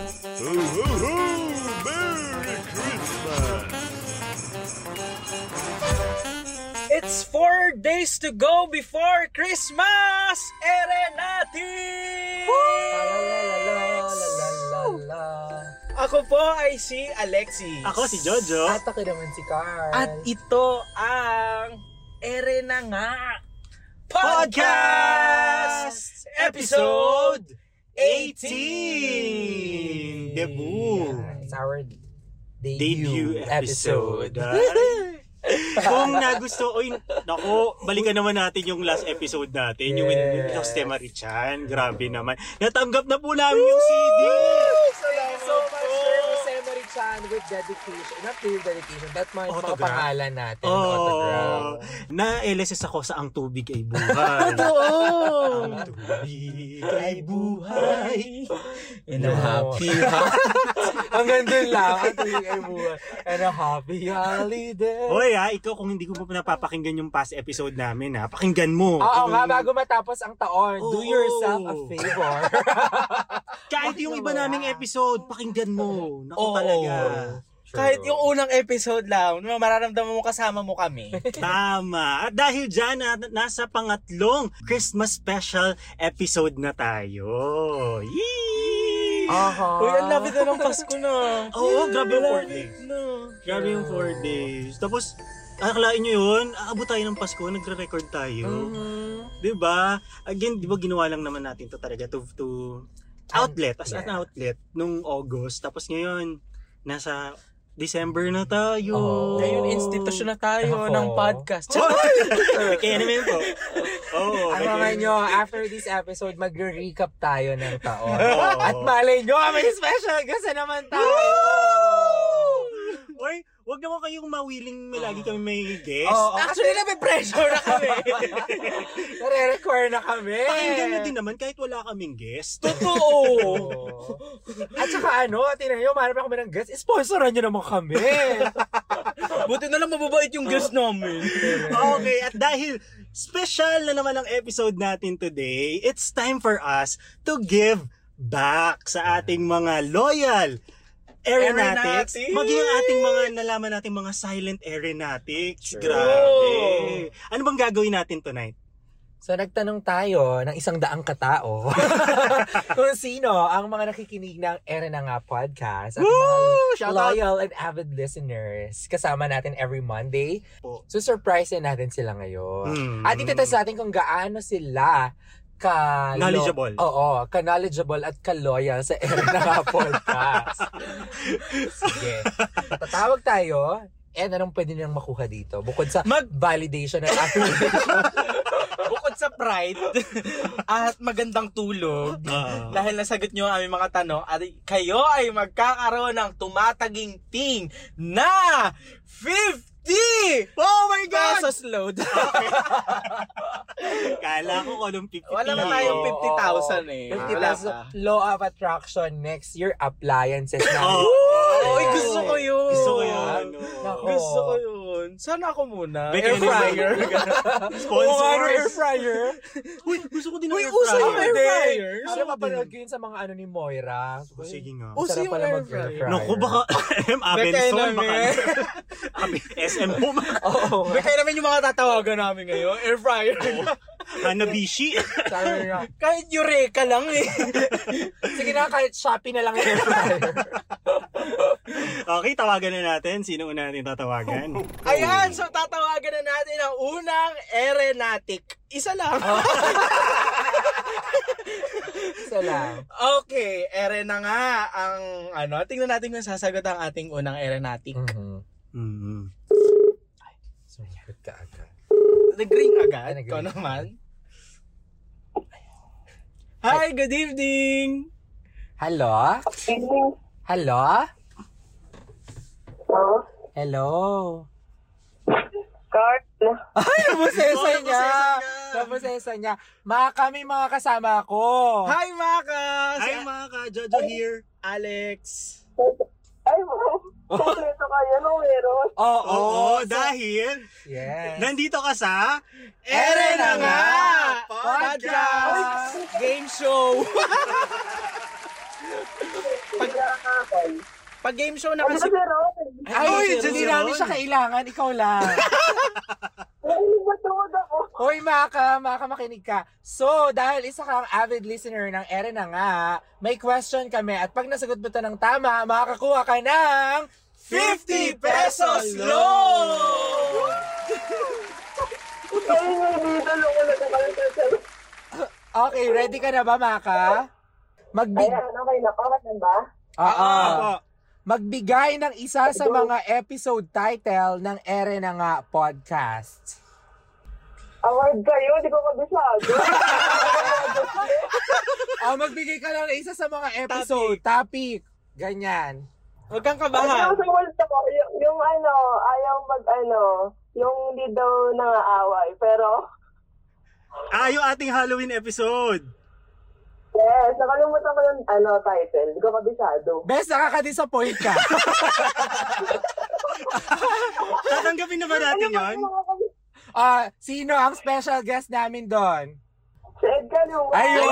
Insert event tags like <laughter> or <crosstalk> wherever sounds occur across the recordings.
Ho, ho, ho! Merry Christmas! It's four days to go before Christmas! Ere natin! Ako po ay si Alexis. Ako si Jojo. At ako naman si Carl. At ito ang Ere na nga Podcast Episode 18! Debut! Yeah, It's our debut, Debut episode. Kung nagusto, oy, nako, balikan naman natin yung last episode natin, yung with Yes. Jose Marichan. Grabe naman. Natanggap na po namin yung CD! You so Marichan, with dedication. Not with dedication, that mga, mga Autograph. pangalan natin. autograph. Oh, na LSS ako sa Ang Tubig ay Buhay. <laughs> Totoo! Ang tubig ay buhay. In a happy. <laughs> Hanggang dun lang, ang tuwing ay buhay. And a happy holiday. Hoy ha, ikaw kung hindi ko pa napapakinggan yung past episode namin ha, pakinggan mo. Oo Kung- nga, bago matapos ang taon, do Oo. yourself a favor. <laughs> Kahit yung iba naming episode, pakinggan mo. Naku Oo. talaga. Kahit yung unang episode lang, mararamdaman mo kasama mo kami. <laughs> Tama. At dahil dyan, na, nasa pangatlong Christmas special episode na tayo. Yee! Aha. Uy, ang lapit na ng Pasko na. Oo, grabe yung four days. na. Grabe yung four days. Tapos, akalain nyo yun, aabot tayo ng Pasko, nagre-record tayo. Mhm. 'Di ba? Again, 'di ba ginawa lang naman natin 'to talaga to to outlet as an outlet nung August. Tapos ngayon nasa December na tayo. Oo. Ngayon, institusyon na tayo Ako. ng podcast. <laughs> Kaya naman po. Oo. Ang mga nyo, after this episode, magre-recap tayo ng taon. Oo. At malay nyo, may special guest na naman tayo! Oy, wag naman kayong mawiling may lagi kami may guest. Oo, Actually, na may pressure na kami. <laughs> Nare-record na kami. Pakinggan nyo din naman kahit wala kaming guest. Totoo. Oo. <laughs> At saka ano, tinan nyo, marami kami ng guest, sponsoran nyo naman kami. <laughs> Buti na lang mababait yung guest namin. okay, at dahil special na naman ang episode natin today, it's time for us to give back sa ating mga loyal aeronautics, Aeronautics! maging ang ating mga nalaman nating mga silent aeronautics. True. Grabe. Ano bang gagawin natin tonight? So nagtanong tayo ng isang daang katao <laughs> kung sino ang mga nakikinig ng Ere na nga podcast at Woo! mga Shout out! loyal and avid listeners. Kasama natin every Monday. So surprise natin sila ngayon. Hmm. At itetest natin kung gaano sila ka Knowledgeable. Oo, ka-knowledgeable at ka-loyal sa <laughs> Ere na podcast. Sige. Tatawag tayo. And anong pwede nilang makuha dito? Bukod sa Mag- validation at affirmation. <laughs> Bukod sa pride at magandang tulog, Ah. dahil nasagot nyo ang aming mga tanong, at kayo ay magkakaroon ng tumataging ting na 50 oh my God! pesos <laughs> load. Kala ko kung anong 50 Wala na tayong 50,000 eh. 50 Wala pesos. pa. Law of attraction next year appliances na. Oh. Uy, gusto ko yun. Gusto ko yun. Gusto ko yun. Sana ako muna. Beka, Air fryer. <laughs> Sponsors. air fryer. Uy, gusto ko din ng Uy, air uso yung fryer. air fryer. Ano Gusto ko mapanood ko yun sa mga ano ni Moira. Oh, Sige nga. Uso yung air fryer. fryer. Naku, baka M. Abenson, baka Abi, SM mo, <laughs> Oo. Beka naman yung mga tatawagan namin ngayon. Air fryer. Hanabishi. Sabi nga, Kahit Eureka lang eh. <laughs> Sige na, kahit Shopee na lang yung air fryer. okay, tawagan na natin. Sino una natin tatawagan? Ayan, so tatawagan na natin ang unang aeronautic. Isa lang. <laughs> Isa lang. Okay, ere na nga ang ano. Tingnan natin kung sasagot ang ating unang aeronautic. Mhm. mm Sumagot ka agad. Nag-ring agad. Ay. Ikaw naman. Hi, good evening. Hello? Hello? Hello? Cart. <laughs> Ay, nabusesa Oh, niya! Nabusesa niya. Mga kami mga kasama ko. Hi, Maka. Hi, mga ka. Jojo here. Alex. Ay, <laughs> kompleto kayo nung meron. Oo. Oo, dahil Yes. nandito ka sa Ere na nga! Podcast! Game show! <laughs> Pag, Pag game show na Ano kasi... si Ron? Ay, Uy, hindi namin siya kailangan. Ikaw lang. <laughs> Ay. Hoy, Maka, Maka, makinig ka. So, dahil isa kang avid listener ng Ere na nga, may question kami at pag nasagot mo to ng tama, makakakuha ka ng 50 pesos loan! Ay. Okay, ready ka na ba, Maka? Magbig... Ayan, okay na. Pangat na ba? Oo. Magbigay ng isa sa mga episode title ng Ere na nga podcast. Award kayo, di ko kabisado. <laughs> Oh, magbigay ka lang ng isa sa mga episode, topic. Ganyan. Huwag kang Ano kabahan. sa world ako, yung, yung ano, ayaw mag ano, yung hindi daw nangaaway. Pero, Ah, yung ating Halloween episode. Yes, nakalimutan ko yung ano, title. Di ko kabisado. Best, nakaka-disappoint ka. <laughs> Tatanggapin na ba natin yon? Ah, sino ang special guest namin doon? Si Ed Caluma. Ayun!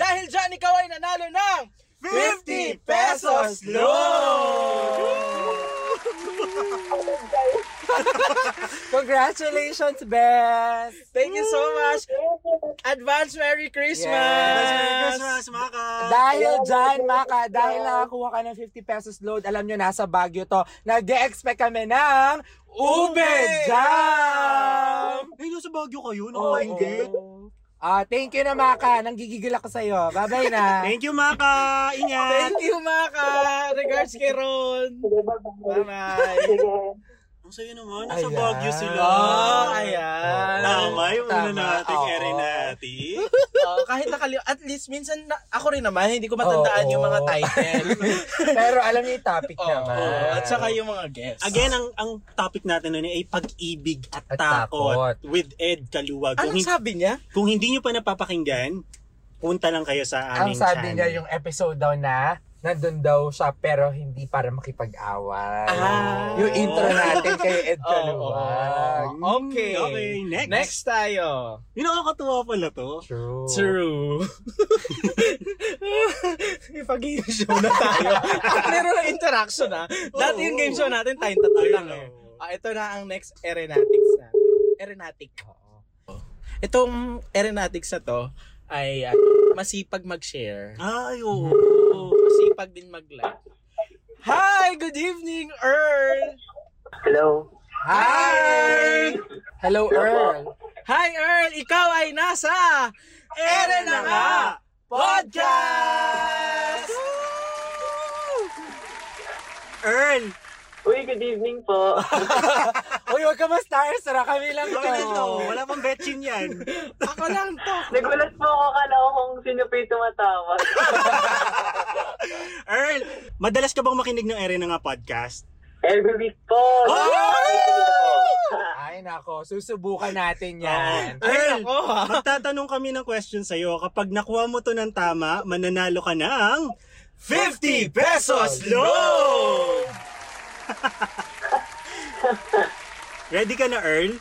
Dahil dyan, ikaw ay nanalo ng 50 pesos loan! <laughs> Congratulations, Best! Thank you so much. Advance Merry Christmas! Merry Christmas, Maka! Dahil dyan, Maka, dahil nakakuha ka ng 50 pesos load, alam nyo, nasa Baguio to, nag-expect kami ng Ube Jam! Ay, nasa Baguio kayo? Oo. Nakaingit? Ah, thank you na, Maka. Nanggigigil ako sa'yo. Bye-bye na. <laughs> Thank you, Maka! Ingat! Thank you, Maka! Regards kay Ron! Bye-bye. Ang sayo naman, nasa Ayan. Baguio sila. Oh, ayan. Tama yung una Tama, nating oo. ere natin. <laughs> Oh, kahit nakali at least minsan na, ako rin naman hindi ko matandaan Oo. <laughs> yung mga title. <laughs> Pero alam niyo yung topic Oo, naman. at saka yung mga guests. Again, ang ang topic natin nun ay pag-ibig at, At takot, takot. with Ed Kaluwag. Kung, Anong hin- sabi niya? kung hindi nyo pa napapakinggan, punta lang kayo sa ang aming sabi channel. niya yung episode daw na nandun daw siya pero hindi para makipag-away. Ah. Yung intro natin kay Ed Oo, Kaluwag. oo. Okay. Okay, next. Next tayo. Yung nakakatuwa pala to. True. True. <laughs> Ipag-game show na tayo. <laughs> Meron ng interaction ha. Dati yung game show natin, tayong tatlo lang eh. Ah, ito na ang next Aeronautics natin. Aeronautic. Itong Aeronautics na to ay ah, masipag mag-share. Ay, oo. Masipag din mag-like. Hi! Good evening, Earl! Hello. Hi! Hello, Earl. Hi, Earl! Ikaw ay nasa Ere na nga Podcast! Earl! Uy, good evening po. <laughs> Uy, huwag ka ma-starstruck. Kami lang to. Na to. Wala pang betchin yan. <laughs> Ako lang to. Nagulat po ako kala ko kung sino pa yung tumatawag. <laughs> Earl, madalas ka bang makinig ng ere na nga podcast? Every week po. Ay, nako. Susubukan natin yan. Earl, Ako ha. magtatanong kami ng question sa'yo. Kapag nakuha mo to ng tama, mananalo ka ng 50 pesos loan! <laughs> Ready ka na, Earl?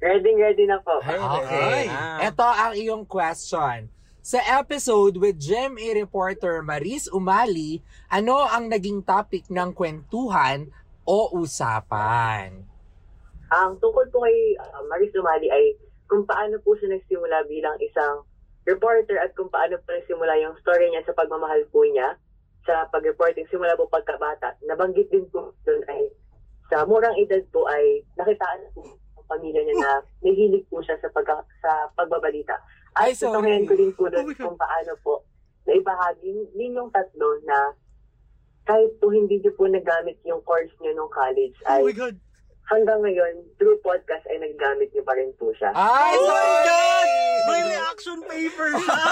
Ready, ready na po. Okay. Ay. Ito ang iyong question. Sa episode with GMA reporter Maris Umali, ano ang naging topic ng kwentuhan o usapan? Ang tungkol po kay uh, Maris Umali ay kung paano po siya nagsimula bilang isang reporter at kung paano po nagsimula yung story niya sa pagmamahal po niya sa pag-reporting simula po pagkabata. Nabanggit din po doon ay sa murang edad po ay nakitaan po ang pamilya niya na <laughs> nahilig po siya sa, pagka, sa pagbabalita. Ay, At sorry. tutungayan ko din Oh po doon God. kung paano po na ibahagi din yung tatlo na kahit po hindi niyo po nagamit yung course niyo nung college ay Oh my God! Hanggang ngayon, through podcast ay naggamit niyo pa rin po siya. Ay, Oh my! God! May reaction paper siya!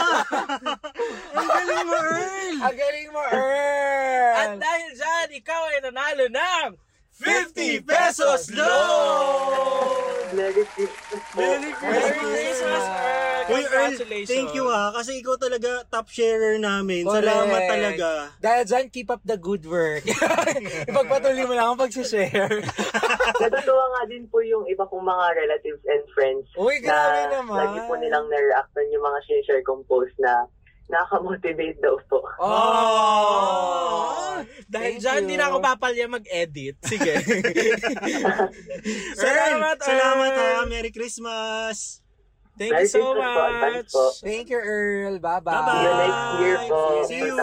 <laughs> Ang galing mo, Earl! Ang galing mo, Earl! At dahil dyan, ikaw ay nanalo ng 50 pesos loan! Merry Christmas po. Merry Merry Christmas, Earl! Uy, Earl, Congratulations! thank you ha. Kasi ikaw talaga top sharer namin. Correct. Salamat talaga. Dahil dyan, keep up the good work. <laughs> Ipagpatuloy mo lang ang pag-share. <laughs> Natutuwa nga din po yung iba kong mga relatives and friends Uy, grabe na naman. lagi po nilang na-reactan yung mga sinishare kong post na nakaka-motivate daw po. Oh! Dahil Thank dyan, hindi na ako papalya mag-edit. Sige. <laughs> Earl, salamat, salamat ha. Merry Christmas. Thank Merry you so Christmas po. Advance much. po. Thank you, Earl. Bye-bye. Bye-bye. See you next year po. See you.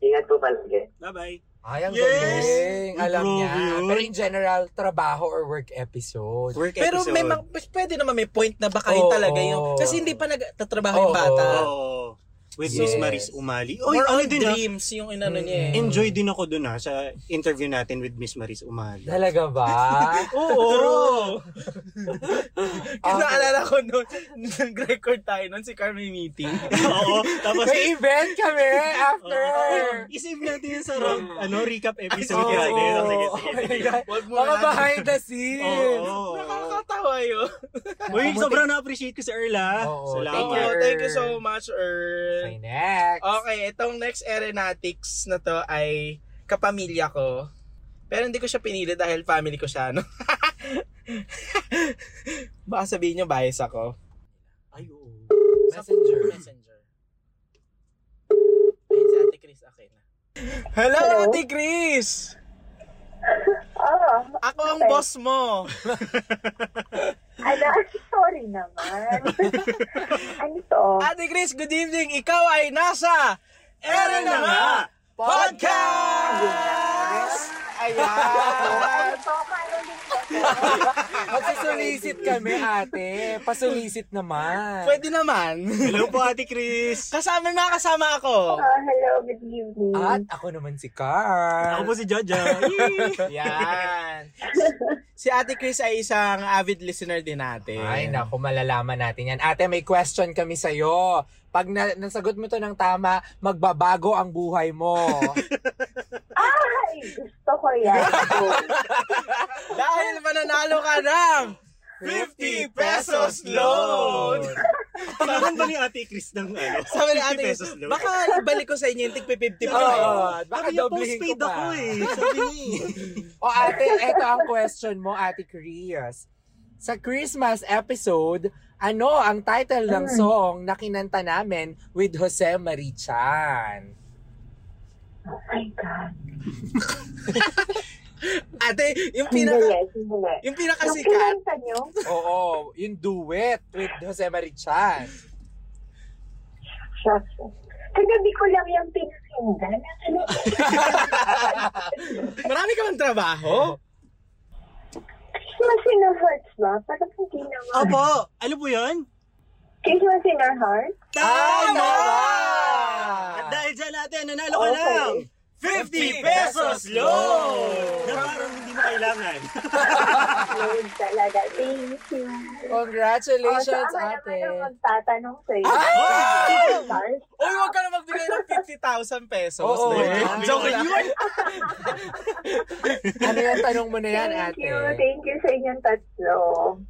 Ingat po palagi. Bye-bye. Ay, ang Yes! galing. Alam niya. yun. Pero in general, trabaho or work episode. Work Pero episode. may pwede naman may point na baka yun Oo. talaga yung, kasi hindi pa nagtatrabaho yung Oo. bata. Oo. With Yes. Miss Maris Umali. Oy, More ano on din ha? dreams yung inano niya eh. Enjoy din ako dun ha sa interview natin with Miss Maris Umali. Talaga ba? <laughs> Oo. <laughs> Kasi Okay. naalala ko noon, nag-record tayo noon si Carmen meeting. <laughs> Oo. Tapos, May event kami after. Oo. isave natin yun sa round, ano, recap episode Oo. natin. Sige, sige, Oh sige. my God. Wag mo Mga na- behind the scenes. Oo. Nakakatawa yun. Uy, sobrang na-appreciate ko si Erla. Oo. Salamat. Thank you, thank you so much, Earl. Okay, next. Okay, itong next aeronautics na to ay kapamilya ko. Pero hindi ko siya pinili dahil family ko siya, no? <laughs> Baka sabihin nyo bias ako. Ay, oo. Messenger. Messenger. Ayun si Ate Chris, okay na. Hello, Hello? Ate Chris! Ah, Ako ang Okay. boss mo. <laughs> ala, sorry naman. <laughs> ano to? Ate Chris, good evening. Ikaw ay nasa Ere na nga Podcast! Ano Ayan! <laughs> Magsusulisit kami, ate. Pasulisit naman. Pwede naman. Hello po, Ate Chris. Kasama na kasama ako. Ah, hello, good evening. At ako naman si Carl. Ako po si Jaja. <laughs> Yan. Si Ate Chris ay isang avid listener din natin. Ay, naku, malalaman natin yan. Ate, may question kami sa'yo. Pag na- nasagot mo to ng tama, magbabago ang buhay mo. <laughs> Ay, gusto ko yan. <laughs> Dahil mananalo ka ng 50 pesos loan. <laughs> Kailangan ba ni Ate Chris ng ano? <laughs> Sabi ni 50 Ate pesos loan? baka ibalik ko sa inyo yung tig 50 Oo, pesos. baka doblehin ko postpaid pa. ako eh. Sabi eh. O ate, eto ang question mo, Ate Chris. Sa Christmas episode, ano ang title ng Mm. song na kinanta namin with Jose Marichan? Oh my God. <laughs> Ate, yung Hindi, pinaka hindi. yung Yung pinakasikat. kinanta nyo, Oo, yung duet with Jose Marichan. Kagabi ko lang yung pinakinggan. Ano? <laughs> Marami ka bang trabaho? Christmas in our hearts ba? Parang hindi naman. Opo, ano po yun? Christmas in our hearts? Tama! Tama! At dahil dyan natin, nanalo ka Okay. ng 50 pesos loan! Na parang hindi mo kailangan. Lord talaga. Thank you. Congratulations, oh, so, ako ate. naman ang magtatanong sa'yo. Ay! Stars? Uy, huwag ka na magbigay ng 50,000 pesos. Oo, Uy, ah. Joke lang. <laughs> Ano yung tanong mo na yan, Thank ate? you. Thank you sa inyong tatlo.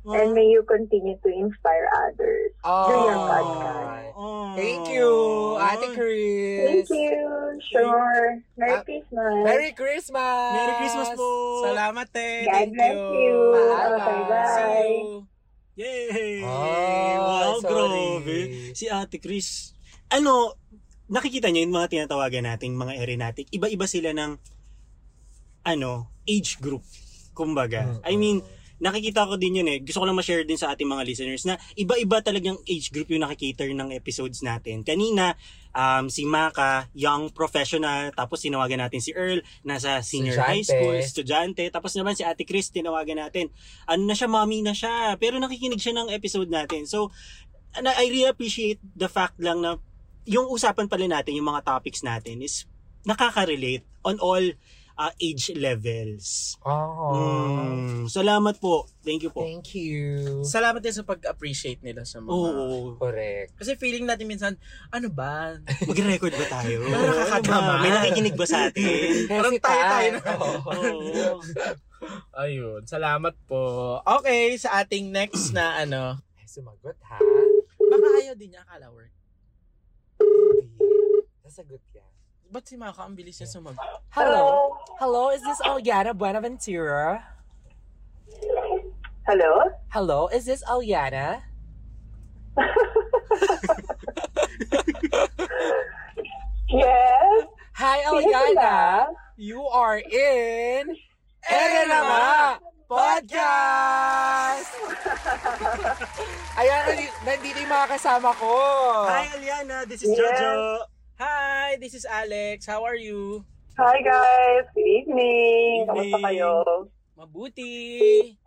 And may you continue to inspire others. Oh, Do your podcast. Oh. Thank you, Ate Chris. Thank you. Sure. Merry Ah, Christmas. Merry Christmas! Merry Christmas po! Salamat, eh. God Thank bless you. you. Okay, See bye. you. Yay! Oh, wow, sorry. grabe. Si Ate Chris. Ano, nakikita niyo yung mga tinatawagan nating mga aeronautic. Iba-iba sila ng ano, age group. Kumbaga. I mean, nakikita ko din yun eh. Gusto ko lang ma-share din sa ating mga listeners na iba-iba talagang age group yung nakikater ng episodes natin. Kanina, um, si Maka, young professional, tapos tinawagan natin si Earl, nasa senior high Estudyante. school, estudyante, tapos naman si Ate Chris, tinawagan natin, ano na siya, mommy na siya, pero nakikinig siya ng episode natin. So, I really appreciate the fact lang na yung usapan pala natin, yung mga topics natin is nakaka-relate on all uh, age levels. Oh. Mm, salamat po. Thank you po. Thank you. Salamat din sa pag-appreciate nila sa mga... Oo. Correct. Kasi feeling natin minsan, ano ba? <laughs> Mag-record ba tayo? <laughs> Parang. Ano ba? May nakikinig ba sa atin? <laughs> Parang tayo-tayo na. Oo. Ayun, salamat po. Okay, sa ating next na ano, Ay, sumagot ha? baka ayaw din niya akala work. Kasagot yan. Ba't si Maka ang bilis niya sumagot? Hello? Hello, is this Aliana Buenaventura? Hello? Hello, is this Aliana? <laughs> yes? Hi, Aliana. You are in... Ere Nama Podcast! <laughs> Ayan, nandito yung mga kasama ko. Hi, Aliana. This is Jojo. Hi, this is Alex. How are you? Hi guys! Good evening! Evening. Kamusta kayo? Mabuti.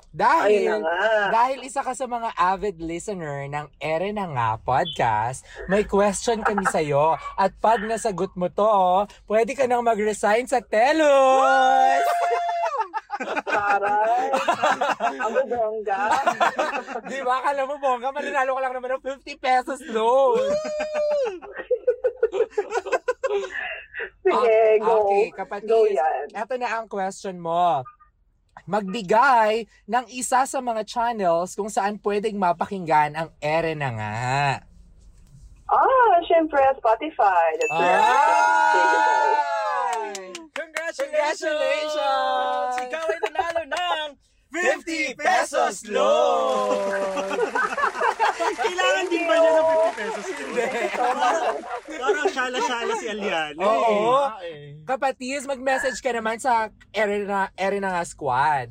Dahil, Ayun na nga. dahil isa ka sa mga avid listener ng Ere na nga podcast, may question kami sa'yo. At pag nasagot mo to, pwede ka nang mag-resign sa Telos! Taray! Ang bongga. Di ba? Akala mo, bongga, mananalo ka lang naman ng 50 pesos loan. Sige, go. Okay, kapatid. Go yan. Ito na ang question mo. Magbigay ng isa sa mga channels kung saan pwedeng mapakinggan ang ere na nga. Ah, syempre, Spotify. That's right. Congratulations! Congratulations! Ikaw ay nanalo ng 50 pesos loan! <laughs> Kailangan din ba niya ng 50 pesos? Hindi. Parang, syala-syala si Aliana. eh. Oo. eh. Kapatiz, mag-message ka naman sa ere na, ere na nga squad.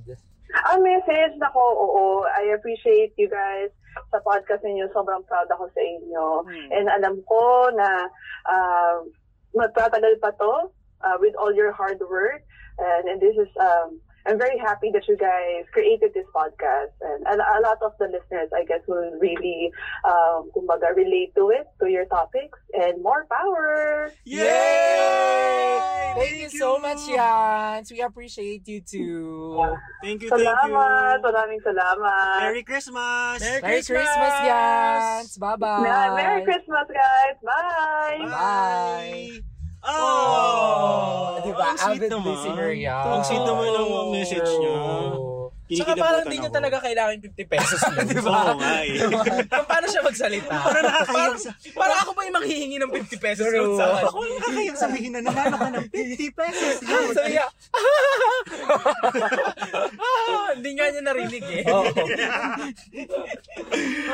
Ang message na ko, oo, I appreciate you guys sa podcast ninyo. Sobrang proud ako sa inyo. And alam ko na uh, magtatagal pa to uh, with all your hard work. And, and this is, um, I'm very happy that you guys created this podcast. And a, a lot of the listeners, I guess, will really, um, kumbaga, relate to it, to your topics. And more power! Yay! Thank you so much, Yans. We appreciate you too. Thank you, thank Salamat! you. Maraming salamat! Merry Christmas! Merry Merry Christmas, Yans. Bye-bye. Yeah, Merry Christmas, guys! Bye! Bye. Oh! Di ba? Ang sweet Avid naman. listener yan. Ang sweet naman ng message niya. Saka parang di niya talaga kailangan 50 pesos. <laughs> Di ba? Oo nga eh. Kung paano siya magsalita. Parang nakakahiyang sa... Parang ako pa yung manghihingi ng 50 pesos doon sa Ako yung nakakahiyang sabihin na nanalo ka ng 50 pesos. <laughs> Sabi niya, ah, <laughs> hindi nga niya narinig eh. Oo.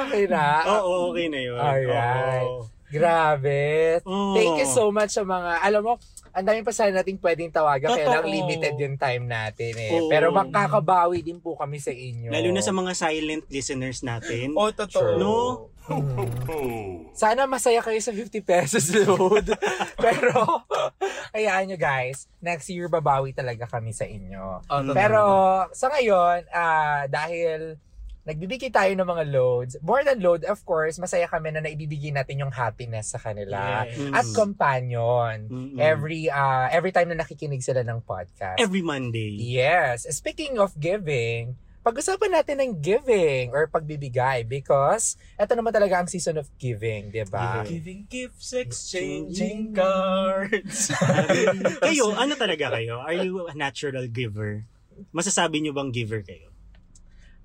okay na. Oo, okay na yun. Alright. Oo. Grabe. Oo. Thank you so much sa mga, alam mo, ang dami pa sana nating pwedeng tawagan, kaya lang Totoo. limited yung time natin eh. Oo. Pero makakabawi din po kami sa inyo. Lalo na sa mga silent listeners natin. Oh, totoo. No? <laughs> Sana masaya kayo sa 50 pesos load. <laughs> Pero, hayaan nyo guys, next year babawi talaga kami sa inyo. Oh, totoo. Pero sa ngayon, ah dahil nagbibigay tayo ng mga loads, more than load, of course, masaya kami na naibibigay natin yung happiness sa kanila. Yes. At companion. Mm-mm. Every ah every time na nakikinig sila ng podcast. Every Monday. Yes. Speaking of giving, pag-usapan natin ng giving or pagbibigay because ito naman talaga ang season of giving, di ba? Giving. Giving gifts, exchanging cards. <laughs> kayo, ano talaga kayo? Are you a natural giver? Masasabi nyo bang giver kayo?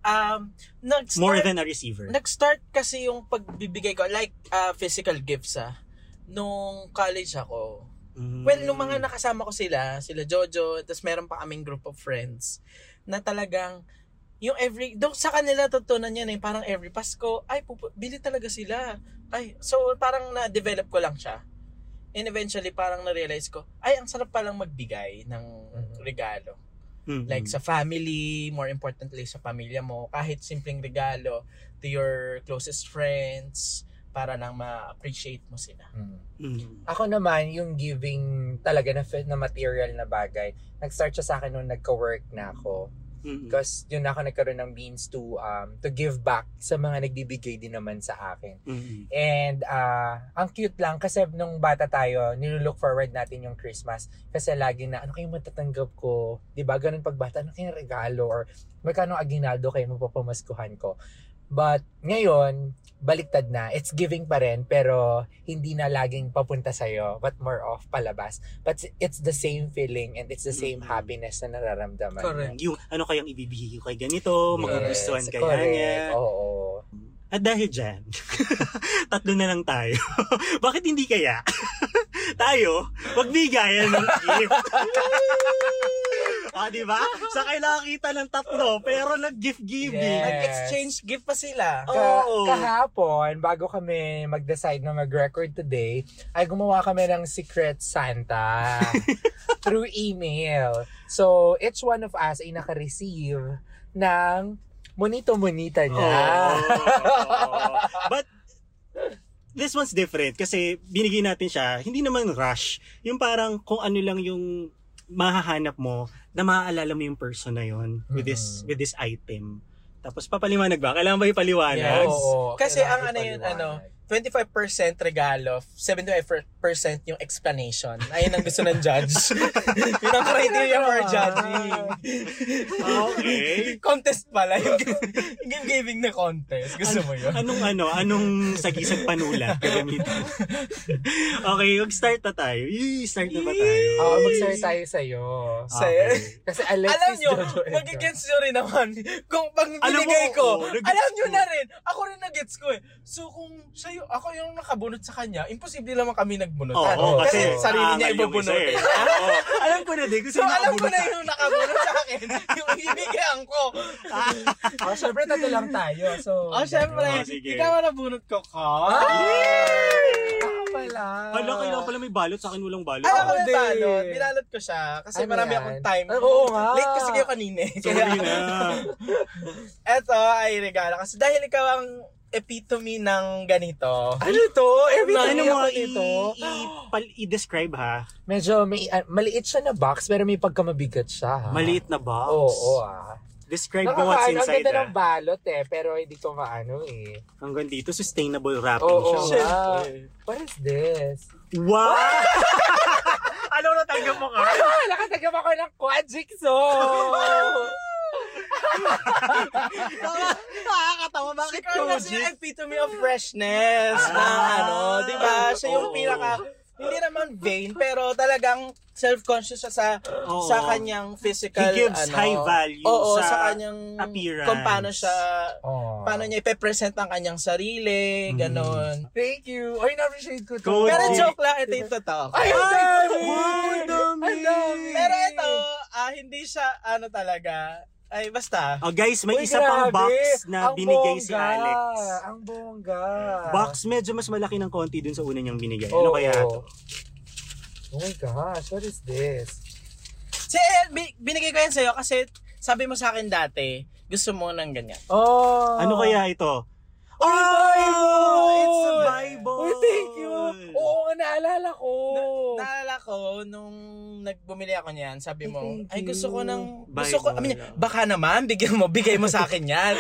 Um, nag-start, More than a receiver? nag-start kasi yung pagbibigay ko, like uh, physical gifts ah, nung college ako. Mm. Well, nung mga nakasama ko sila, sila Jojo, tapos meron pa kaming group of friends, na talagang, yung every, doon sa kanila tutunan yan eh, parang every Pasko, ay, pupu- bili talaga sila. Ay, so parang na-develop ko lang siya. And eventually, parang na-realize ko, ay, ang sarap palang magbigay ng regalo. Mm-mm. Like sa family, more importantly sa pamilya mo, kahit simpleng regalo to your closest friends, para lang ma-appreciate mo sila. Mm. Mm. Ako naman, yung giving talaga na, na material na bagay, nag-start siya sa akin nung nagka-work na ako. Mm-mm. Because yun ako nagkaroon ng means to um to give back sa mga nagbibigay din naman sa akin. Mm-mm. And ah ang cute lang kasi nung bata tayo, nilook forward natin yung Christmas kasi lagi na ano kayong matatanggap ko? 'Di ba? Ganun pag bata, ano kayong regalo or magkano aginaldo kayo mapapamaskuhan ko. But ngayon, baliktad na. It's giving pa rin pero hindi na laging papunta sa'yo but more of palabas. But it's the same feeling and it's the same Mhm. happiness na nararamdaman. Correct. Yung ano kayang ibibigay ko kay ganito, magugustuhan kaya correct. niya. Oo. At dahil dyan, <laughs> tatlo na lang tayo. <laughs> Bakit hindi kaya? <laughs> tayo, magbigayan ng gift. Ah, di ba? Sa kailangan kita ng tatlo, pero nag-gift giving. Yes. Nag-exchange gift pa sila. Ka- Oo. kahapon, bago kami mag-decide na mag-record today, ay gumawa kami ng Secret Santa <laughs> through email. So, each one of us ay naka-receive ng monito-monita niya. Oo. <laughs> But this one's different kasi binigyan natin siya, hindi naman rush. Yung parang kung ano lang yung mahahanap mo na maaalala mo yung person na yon with this with this item. Tapos papaliwanag ba? Kailangan ba ipaliwanag? Yes. Oo, Kasi ang ano yun, ano. 25% regalo, 75% yung explanation. Ayun ang gusto ng judge. <laughs> yun ang criteria for judging. Okay. contest pala. Yung yung game giving na contest. Gusto mo yun? Anong ano? Anong sagisag? Gagamitin. okay, mag-start na tayo. Yee, start na ba tayo? Oo, mag-share tayo sa'yo. Sa'yo? Kasi Alexis alam nyo, magigets nyo rin naman. Kung pag Alam mo, binigay ko, alam nyo na rin. Ako rin nag-gets ko eh. So kung siya yung, ako yung nakabunot sa kanya, imposible naman kami nagbunutan. Oo, kasi, kasi sarili niya ibubunot eh. Oo. <laughs> alam ko na din kasi So alam ko na yung nakabunot sa akin, <laughs> yung ibibigyan ko. Oh, syempre, tatlo lang tayo. So, Oh, syempre, Oh, ikaw ang nabunot ko ka. Ako pala. Hala, kailangan pala may balot. Sa akin walang balot. Alam ko Ako yung din. balot. Binalot ko siya. Kasi Ano marami yan? akong time. Ay, oo nga. Late kasi kayo kanina. eh. Sorry Kaya, na. <laughs> eto ay regalo. Kasi dahil ikaw ang epitome ng ganito. Ano to? Every Ano mo pal- i-describe ha? Medyo may, ah, maliit siya na box, pero may pagkamabigat siya. ha? Maliit na box. Oo, oo ah. Describe mo what's Nakakaano, ang inside ganda ha? ng balot eh, pero hindi ko maano eh. Hanggang dito, sustainable wrapping Oo, siya. nga. What is this? Wow! <laughs> ano na tanggap mo ka? Ah, <laughs> nakatagam ako ng quad jigsaw! <laughs> Nakakatawa. Bakit Ikaw kasi yung epitome of freshness na ano, di ba? Siya yung Oo. pinaka, hindi naman vain, pero talagang self-conscious siya sa Oo. sa kanyang physical He gives ano, high value oo, sa sa, kanyang appearance. kung paano siya Oh. paano niya ipe-present ang kanyang sarili, ganon. Thank you. Ay, na-appreciate ko to. Go, Pero Ay. joke lang, ito yung totoo. Ay, ang dami! Wow, ang dami! Ang dami! Pero ito, ah, hindi siya ano talaga, ay basta. Oh guys, may Uy, isa pang grabe! box na Ang binigay si bongga! Alex. Ang bongga. Box medyo mas malaki ng konti dun sa una niyang binigay. Ano Oo. kaya to? Oh my gosh, what is this? Si, bi- binigay ko yan sa'yo kasi sabi mo sa akin dati, gusto mo ng ganyan. Oh! Ano kaya ito? Oh, Bible! It's a Bible! Oh, thank you! Oo nga, naalala ko. Naalala ko, nung nagbumili ako niyan, sabi mo, Thank ay gusto ko you. ng, gusto ko, I mean, Bible. baka naman, bigyan mo, bigay mo sa akin yan.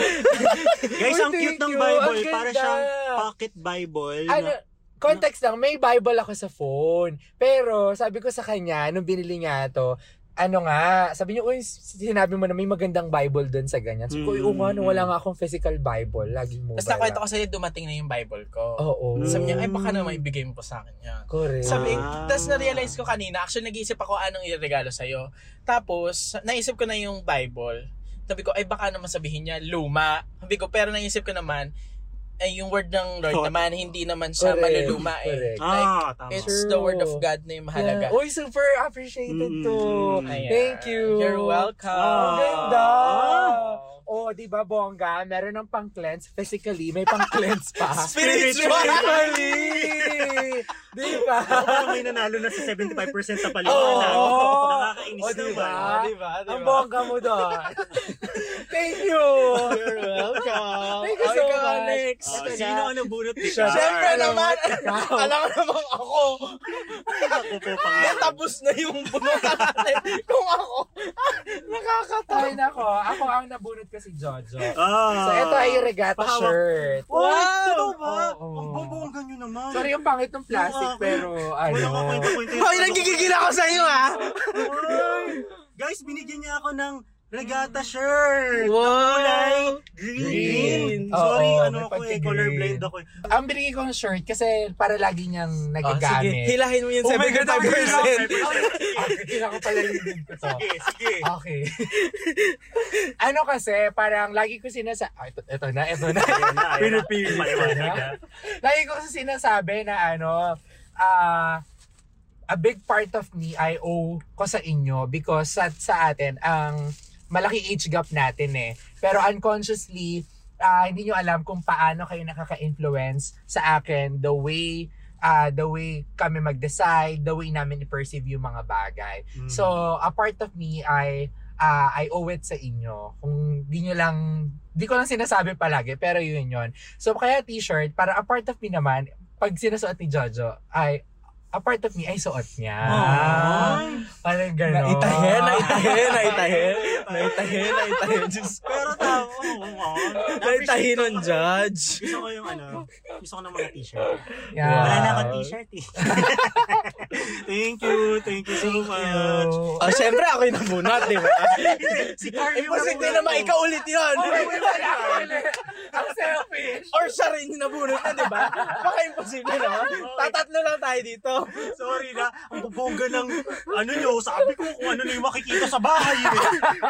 <laughs> Guys, Uy, ang cute thank ng you. Bible. Ang Para ganda. siyang pocket Bible. ano, na- context lang, may Bible ako sa phone. Pero, sabi ko sa kanya, nung binili niya to, ano nga, sabi niya, uy, sinabi mo na may magandang Bible dun sa ganyan. So, Mm. mm. oo nga, no, wala nga akong physical Bible. Laging mobile. Tapos nakwento ko sa'yo, dumating na yung Bible ko. Oo. Sabi niya, ay baka naman ibigay mo pa sa akin yan. Correct. Sabi, Ah. tapos na-realize ko kanina, actually nag-iisip ako anong iregalo sa'yo. Tapos, naisip ko na yung Bible. Sabi ko, ay baka naman sabihin niya, luma. Sabi ko, pero naisip ko naman, ay yung word ng Lord Thought. <laughs> naman, hindi naman siya Correct. maluluma eh. Correct. Like, ah, tama. it's True. the word of God na yung mahalaga. Yeah. Uy, super appreciated to. Mm. Ayan. Thank you. You're welcome. Ang ganda. Ah. Oh, di ba bongga? Meron ng pang-cleanse. Physically, may pang-cleanse pa. <laughs> Spiritually! <laughs> di ba? Parang may nanalo na sa 75% na pala. Oo. Nakakainis Oh, di naman. ba? Diba? Diba? Ang bongga mo doon. Thank you. You're welcome. Thank you so ikaw, much. Alex. Oh, Ito sino ang nabunot ni Siya. Char? Siyempre naman, ikaw. <laughs> alam mo naman ako, Ako po pang natapos na yung bunutan natin. Kung ako, <laughs> nakakatawa. Ay, nako. Ako ang nabunot ko si Jojo. Ah. So, ito ay yung regata Pahawak. shirt. Wow! Wow! Totoo ba? Oo. Ang bobongga nyo naman. Sorry yung pangit ng plastic, Oo, pero ano. Wala ka kwento-kwento. Hoy, nagigigil ako sa iyo ah. Ay! Guys, binigyan niya ako ng regata shirt. Wow. Kulay green. Green. Sorry, Oo, ano ako eh, pagka-green. colorblind ako eh. Ang binigay kong shirt kasi para lagi niyang Oh, sige, nagagamit. hilahin mo yung Oh my God, 75%. Okay, ko pala yung ko to. Sige, sige. Okay. <laughs> ano kasi, parang lagi ko sinasa... Ah, ito, ito na, ito na. Ayun na, ayun na. Pinipili ko Paliwanag na. na. lagi ko kasi sinasabi na ano, ah, a big part of me I owe ko sa inyo because sa, sa atin, ang malaki age gap natin eh. Pero unconsciously, ah, hindi nyo alam kung paano kayo nakaka-influence sa akin the way ah the way kami mag-decide, the way namin i-perceive yung mga bagay. Mm. So, a part of me ay ah, I owe it sa inyo. Kung di nyo lang, di ko lang sinasabi palagi, pero yun yun. So, kaya t-shirt, para a part of me naman, pag sinasuot ni Jojo, ay, a part of me ay suot niya. Ay. Parang gano'n. Naitahin, naitahin, naitahin. Naitahin, naitahin. Diyos ko. Pero tama, oo. <laughs> Naitahin ng judge. Gusto ko yung ano, gusto ko ng mga t-shirt. Yeah. Wala na akong t-shirt eh. <laughs> thank you, thank you so much. Oh, syempre ako yung nabunot, di ba? <laughs> si Carly Imposible naman ikaw ulit yun. Ang selfish. Or siya rin yung nabunot na, di ba? Baka imposible naman. Tatatlo lang tayo dito. Sorry na, ang bubongga ng ano nyo, sabi ko kung ano na yung makikita sa bahay eh.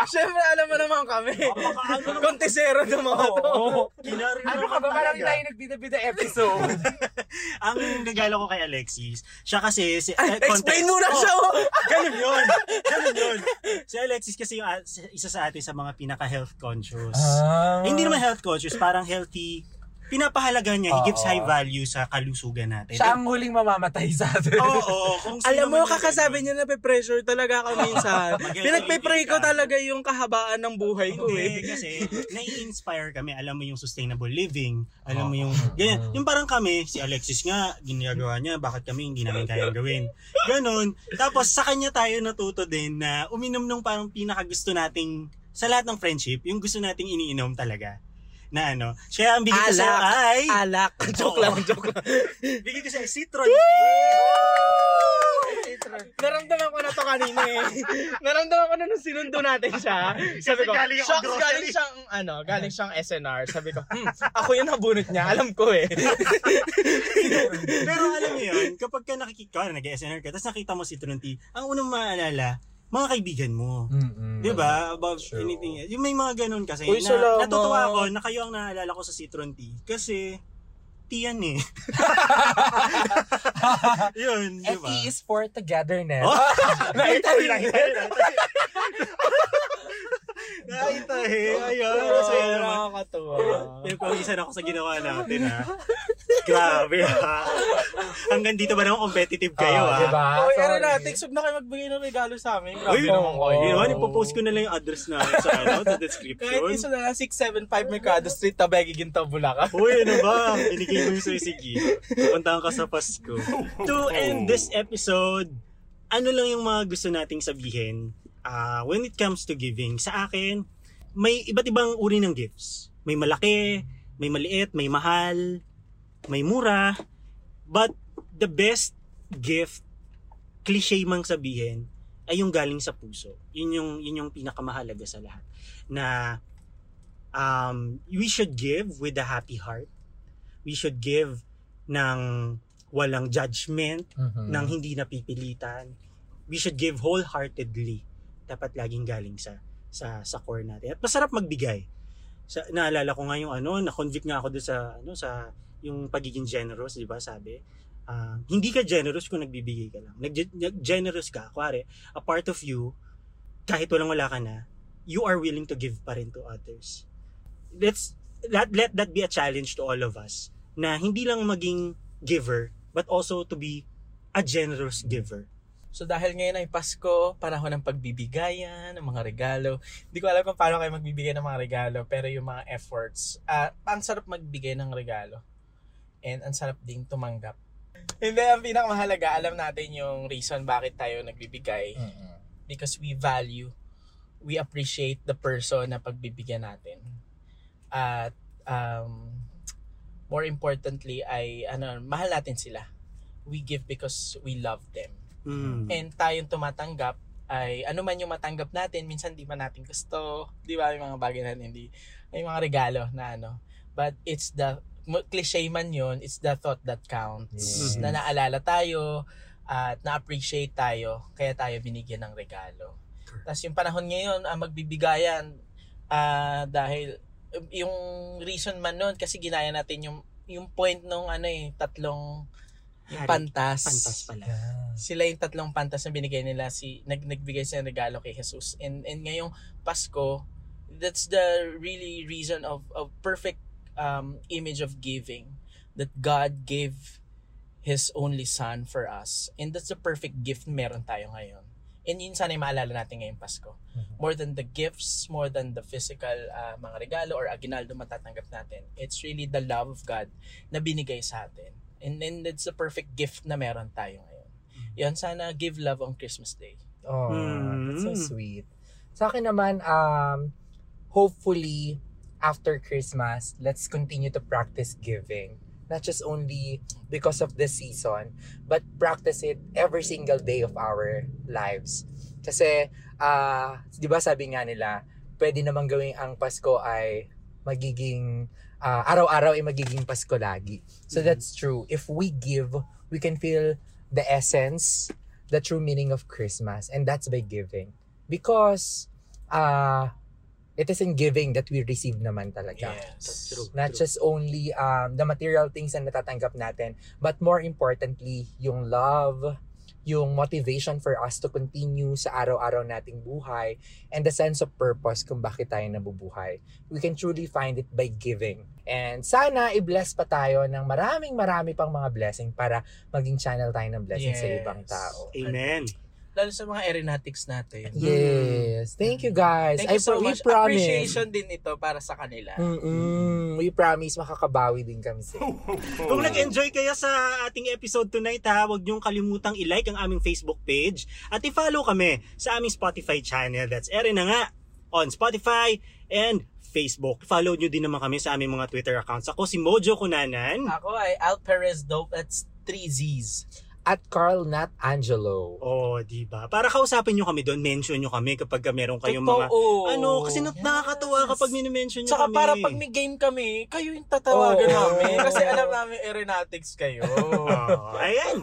Syempre, alam mo naman kami. Napaka- ano naman- Kontisero ng mga to. Kinarin Ano ka ba? Parang tayo nagbida-bida episode. <laughs> Ang regalo ko kay Alexis, siya kasi, si, Ay, eh, explain context- muna Oh, siya. oh. Ganun yun. Ganun yun. Si Alexis kasi yung ah, isa sa atin sa mga pinaka-health conscious. Ah. Eh, Hindi naman health conscious, parang healthy. Pinapahalaga niya, he gives high value sa kalusugan natin. Siya ang huling mamamatay sa atin. Oo, oo. Kung sino Alam mo, man kakasabi niya na pe-pressure talaga ako minsan. <laughs> Pinagpe-pray ko talaga yung kahabaan ng buhay ko Hindi, eh. kasi nai-inspire kami. Alam mo yung sustainable living. Alam mo yung, ganyan. Yung parang kami, si Alexis nga, ginagawa niya, bakit kami hindi namin kayang gawin. Ganon. Tapos sa kanya tayo natuto din na uminom nung parang pinakagusto nating, sa lahat ng friendship, yung gusto nating iniinom talaga. Na ano. Kaya ang bigay ko sa'yo ay, Alak. Joke lang, joke lang. <laughs> bigay ko sa'yo citron. Naramdaman ko na to kanina eh. Naramdaman ko na nung sinundo natin siya. Sabi ko, galing grocery." galing siyang, ano, galing siyang SNR. Sabi ko, hmm, ako yung nabunot niya. Alam ko eh. Pero alam mo yun, kapag ka nakikita, nag-SNR ka, tapos nakita mo citron tea, ang unang maalala, mga kaibigan mo. Mm-mm. Di ba? About True. anything. Yung may mga ganun kasi. Uy, na, salamat. natutuwa ako na kayo ang naalala ko sa citron tea. Kasi, tea yan eh. <laughs> Yun, di ba? FE E is for togetherness. Oh! <laughs> <laughs> Naitahin. Naitahi. Ayun. Masaya naman. Nakakatuwa. Pinagpawisan ako sa ginawa natin ha. Grabe ha. Hanggang dito ba naman competitive kayo Ah, ha? Diba? Uy, Sorry. ano natin, sub na kayo magbigay ng regalo sa amin. Grabe Uy, naman kayo. Yun naman, ipopost ko na lang yung address na sa, ano, sa description. Kahit isa na lang, 675 Mercado Street, Tabegi, Ginto, Bulacan. Uy, ano ba? Binigay mo yung sa'yo, sige. Puntahan ka sa Pasko. To end this episode, ano lang yung mga gusto nating sabihin ah when it comes to giving? Sa akin, may iba't ibang uri ng gifts. May malaki, may maliit, may mahal, may mura. But the best gift, cliche mang sabihin, ay yung galing sa puso. Yun yung, yun yung pinakamahalaga sa lahat. Na um, we should give with a happy heart. We should give ng walang judgment, Mhm. ng hindi napipilitan. We should give wholeheartedly. Dapat laging galing sa sa sa core natin. At masarap magbigay. Sa naalala ko nga yung ano, na-convict nga ako doon sa ano sa yung pagiging generous, 'di ba? Sabi, ah, hindi ka generous kung nagbibigay ka lang. Nag generous ka, kuwari, a part of you kahit walang wala ka na, you are willing to give pa rin to others. Let's let, let that be a challenge to all of us na hindi lang maging giver but also to be a generous giver. So dahil ngayon ay Pasko, panahon ng pagbibigayan, ng mga regalo. Hindi ko alam kung paano kayo magbibigay ng mga regalo, pero yung mga efforts, ah ang sarap magbigay ng regalo. And ang sarap ding tumanggap. Hindi, ang pinakamahalaga, alam natin yung reason bakit tayo nagbibigay. Mm-mm. Because we value, we appreciate the person na pagbibigyan natin. At um, more importantly ay ano, mahal natin sila. We give because we love them. Mm. And tayong tumatanggap ay ano man yung matanggap natin, minsan di man natin gusto, di ba, yung mga bagay na hindi, may mga regalo na ano. But it's the, cliche man yun, it's the thought that counts. Yes. Na naalala tayo, at na-appreciate tayo, kaya tayo binigyan ng regalo. Tapos yung panahon ngayon, ah, magbibigayan, ah, dahil um, yung reason man nun, kasi ginaya natin yung yung point nung ano eh, tatlong yung Hari. pantas. Pantas pala. Yeah. Sila yung tatlong pantas na binigay nila si nag nagbigay sila ng regalo kay Jesus. And and ngayong Pasko, that's the really reason of of perfect um image of giving that God gave his only son for us. And that's the perfect gift meron tayo ngayon. And yun sana yung maalala natin ngayong Pasko. More than the gifts, more than the physical ah, mga regalo or aginaldo matatanggap natin, it's really the love of God na binigay sa atin. And then it's the perfect gift na meron tayo ngayon. Yan, sana give love on Christmas Day. Oh, Mm. that's so sweet. Sa akin naman, um, hopefully, after Christmas, let's continue to practice giving. Not just only because of the season, but practice it every single day of our lives. Kasi, ah, di ba sabi nga nila, pwede namang gawing ang Pasko ay magiging, ah, araw-araw ay magiging Pasko lagi. So that's true. If we give, we can feel the essence, the true meaning of Christmas, and that's by giving. Because uh, it is in giving that we receive naman talaga. Yes. True. Not just only um, the material things na natatanggap natin, but more importantly, yung love, yung motivation for us to continue sa araw-araw nating buhay, and the sense of purpose kung bakit tayo nabubuhay. We can truly find it by giving. And sana i-bless pa tayo ng maraming marami pang mga blessing para maging channel tayo ng blessing sa Yes. ibang tao. Amen. Lalo sa mga aeronautics natin. Yes. Thank you guys. Thank you I so pro- we much. promise. Appreciation din ito para sa kanila. Mm-mm. We promise makakabawi din kami sa inyo. <laughs> Kung nag-enjoy kayo sa ating episode tonight ha, huwag niyong kalimutang i-like ang aming Facebook page at i-follow kami sa aming Spotify channel. That's Ere na nga on Spotify and Facebook. Follow niyo din naman kami sa aming mga Twitter accounts. Ako si Mojo Kunanan. Ako ay Al Perez Dope. That's three Z's. At Carl Nat Angelo. Oh, di ba? Para kausapin niyo kami doon, mention niyo kami kapag meron kayong mga Totoo. ano, kasi Yes. nakakatuwa kapag mini-mention niyo Tsaka kami. para pag may game kami, kayo yung tatawagan Oo. namin. Kasi alam namin aeronautics kayo. <laughs> Oh, ayan.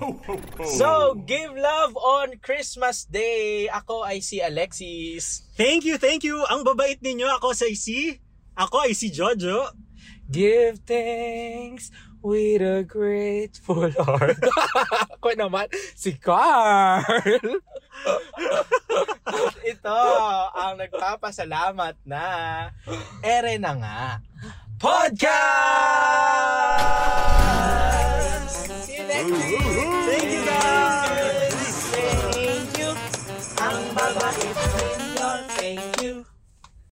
so, give love on Christmas Day. Ako ay si Alexis. Thank you, thank you. Ang babait ninyo. Ako sa si Ako ay si Jojo. Give thanks with a grateful heart. <laughs> Ako naman, si Carl! <laughs> Ito ang nagpapasalamat na ere na nga podcast! See you next week! Thank you guys! Thank you! Ang babait